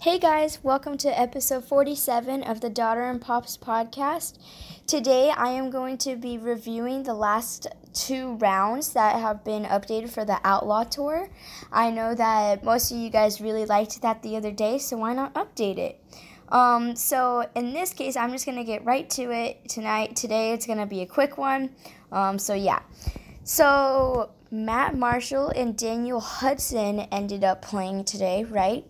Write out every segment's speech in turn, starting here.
Hey guys, welcome to episode 47 of the Daughter and Pops podcast. Today I am going to be reviewing the last two rounds that have been updated for the Outlaw Tour. I know that most of you guys really liked that the other day, so why not update it? Um, so in this case, I'm just gonna get right to it tonight. Today it's gonna be a quick one. Um, so yeah. So Matt Marshall and Daniel Hudson ended up playing today, right?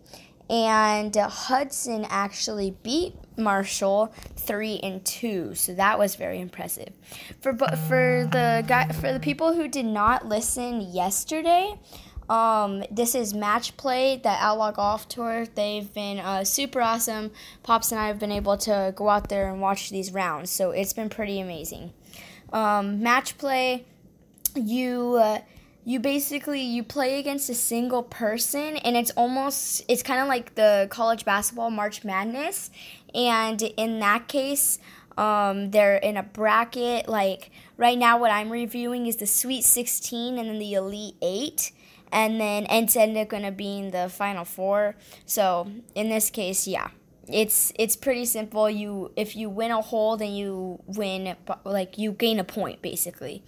And Hudson actually beat Marshall three and two, so that was very impressive. For but for the guy for the people who did not listen yesterday, um, this is match play the Outlaw Golf Tour. They've been uh, super awesome. Pops and I have been able to go out there and watch these rounds, so it's been pretty amazing. Um, match play, you. Uh, you basically you play against a single person and it's almost it's kind of like the college basketball march madness. And in that case um, they're in a bracket like right now what i'm reviewing is the sweet 16 and then the elite 8 and then it's ended up going to be in the final four. So in this case yeah. It's it's pretty simple. You if you win a hole then you win like you gain a point basically.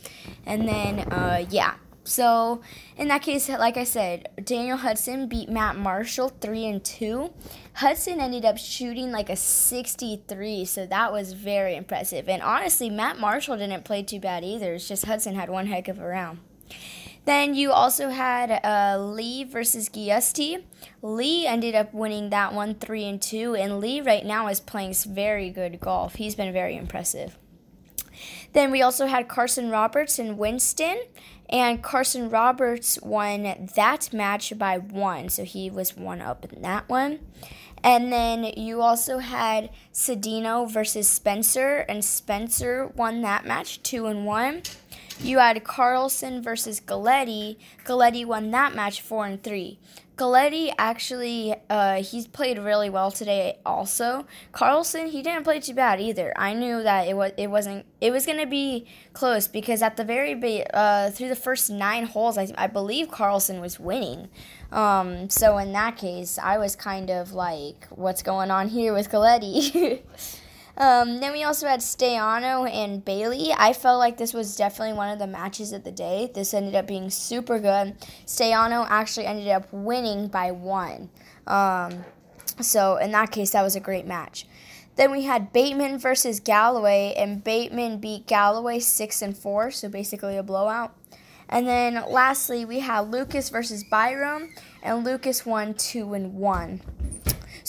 And then uh, yeah so in that case, like I said, Daniel Hudson beat Matt Marshall three and two. Hudson ended up shooting like a 63, so that was very impressive. And honestly, Matt Marshall didn't play too bad either. It's just Hudson had one heck of a round. Then you also had uh, Lee versus Giusti. Lee ended up winning that one three and two, and Lee right now is playing very good golf. He's been very impressive. Then we also had Carson Roberts and Winston, and Carson Roberts won that match by one, so he was one up in that one. And then you also had Sedino versus Spencer, and Spencer won that match two and one. You had Carlson versus Galetti. Galetti won that match four and three. Galetti actually, uh, he's played really well today. Also, Carlson, he didn't play too bad either. I knew that it was it wasn't it was gonna be close because at the very be- uh, through the first nine holes, I, I believe Carlson was winning. Um, so in that case, I was kind of like, what's going on here with Galetti? Um, then we also had Stayano and Bailey. I felt like this was definitely one of the matches of the day. This ended up being super good. Stayano actually ended up winning by one. Um, so in that case, that was a great match. Then we had Bateman versus Galloway, and Bateman beat Galloway six and four, so basically a blowout. And then lastly, we had Lucas versus Byram, and Lucas won two and one.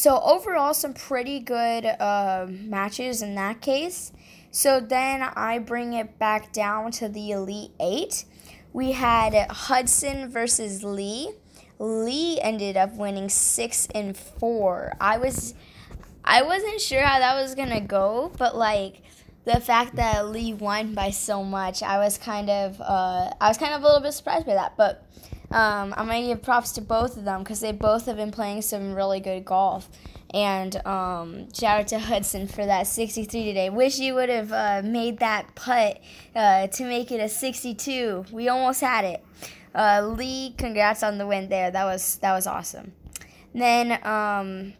So overall, some pretty good uh, matches in that case. So then I bring it back down to the Elite Eight. We had Hudson versus Lee. Lee ended up winning six and four. I was, I wasn't sure how that was gonna go, but like the fact that Lee won by so much, I was kind of, uh, I was kind of a little bit surprised by that. But um, I'm gonna give props to both of them because they both have been playing some really good golf. And um, shout out to Hudson for that 63 today. Wish you would have uh, made that putt uh, to make it a 62. We almost had it. Uh, Lee, congrats on the win there. That was that was awesome. Then um,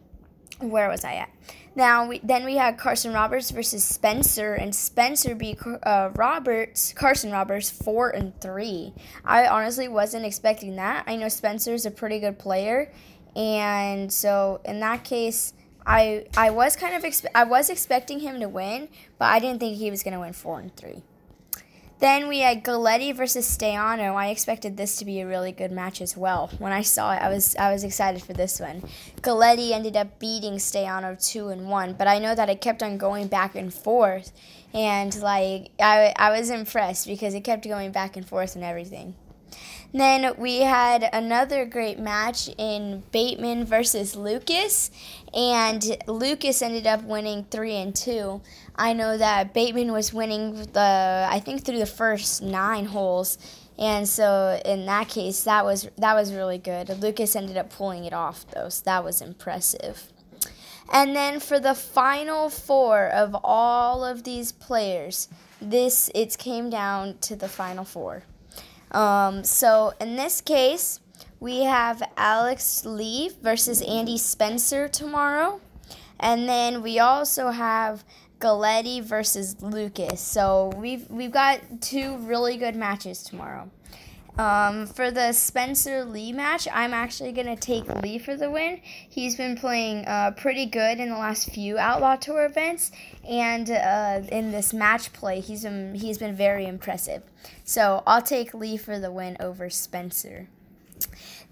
where was I at? Now, we, then we had Carson Roberts versus Spencer, and Spencer beat uh, Roberts, Carson Roberts, four and three. I honestly wasn't expecting that. I know Spencer's a pretty good player, and so in that case, I I was kind of expe- I was expecting him to win, but I didn't think he was going to win four and three. Then we had Galetti versus Stayano. I expected this to be a really good match as well. When I saw it, I was I was excited for this one. Galetti ended up beating Stayano two and one, but I know that it kept on going back and forth, and like I I was impressed because it kept going back and forth and everything. Then we had another great match in Bateman versus Lucas, and Lucas ended up winning three and two. I know that Bateman was winning the I think through the first nine holes, and so in that case that was that was really good. Lucas ended up pulling it off though, so that was impressive. And then for the final four of all of these players, this it came down to the final four. Um, so in this case, We have Alex Lee versus Andy Spencer tomorrow. And then we also have Galetti versus Lucas. So we've we've got two really good matches tomorrow. Um, for the Spencer Lee match, I'm actually going to take Lee for the win. He's been playing uh, pretty good in the last few Outlaw Tour events, and uh, in this match play, he's been, he's been very impressive. So I'll take Lee for the win over Spencer.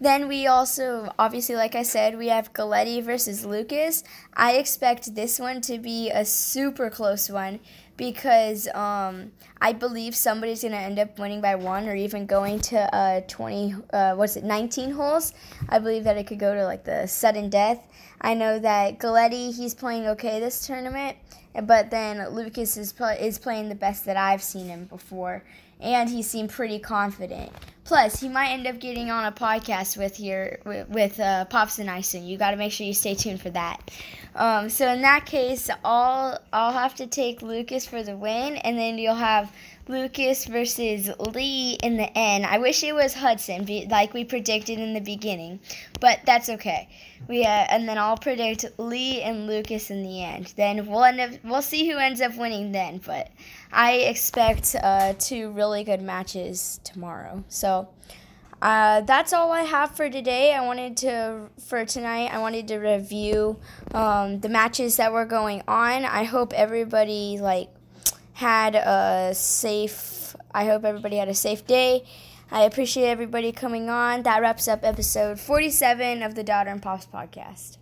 Then we also, obviously, like I said, we have Galetti versus Lucas. I expect this one to be a super close one because um, I believe somebody's going to end up winning by one or even going to uh, 20, uh, what's it, 19 holes. I believe that it could go to like the sudden death. I know that Galetti, he's playing okay this tournament, but then Lucas is, is playing the best that I've seen him before and he seemed pretty confident. Plus, he might end up getting on a podcast with your with, uh, Pops and I soon. You got to make sure you stay tuned for that. Um, so in that case, I'll I'll have to take Lucas for the win, and then you'll have Lucas versus Lee in the end. I wish it was Hudson, like we predicted in the beginning, but that's okay. We uh, and then I'll predict Lee and Lucas in the end. Then we'll end up we'll see who ends up winning then. But I expect uh, two really good matches tomorrow. Uh, that's all I have for today. I wanted to, for tonight, I wanted to review um, the matches that were going on. I hope everybody, like, had a safe, I hope everybody had a safe day. I appreciate everybody coming on. That wraps up episode 47 of the Daughter and Pops podcast.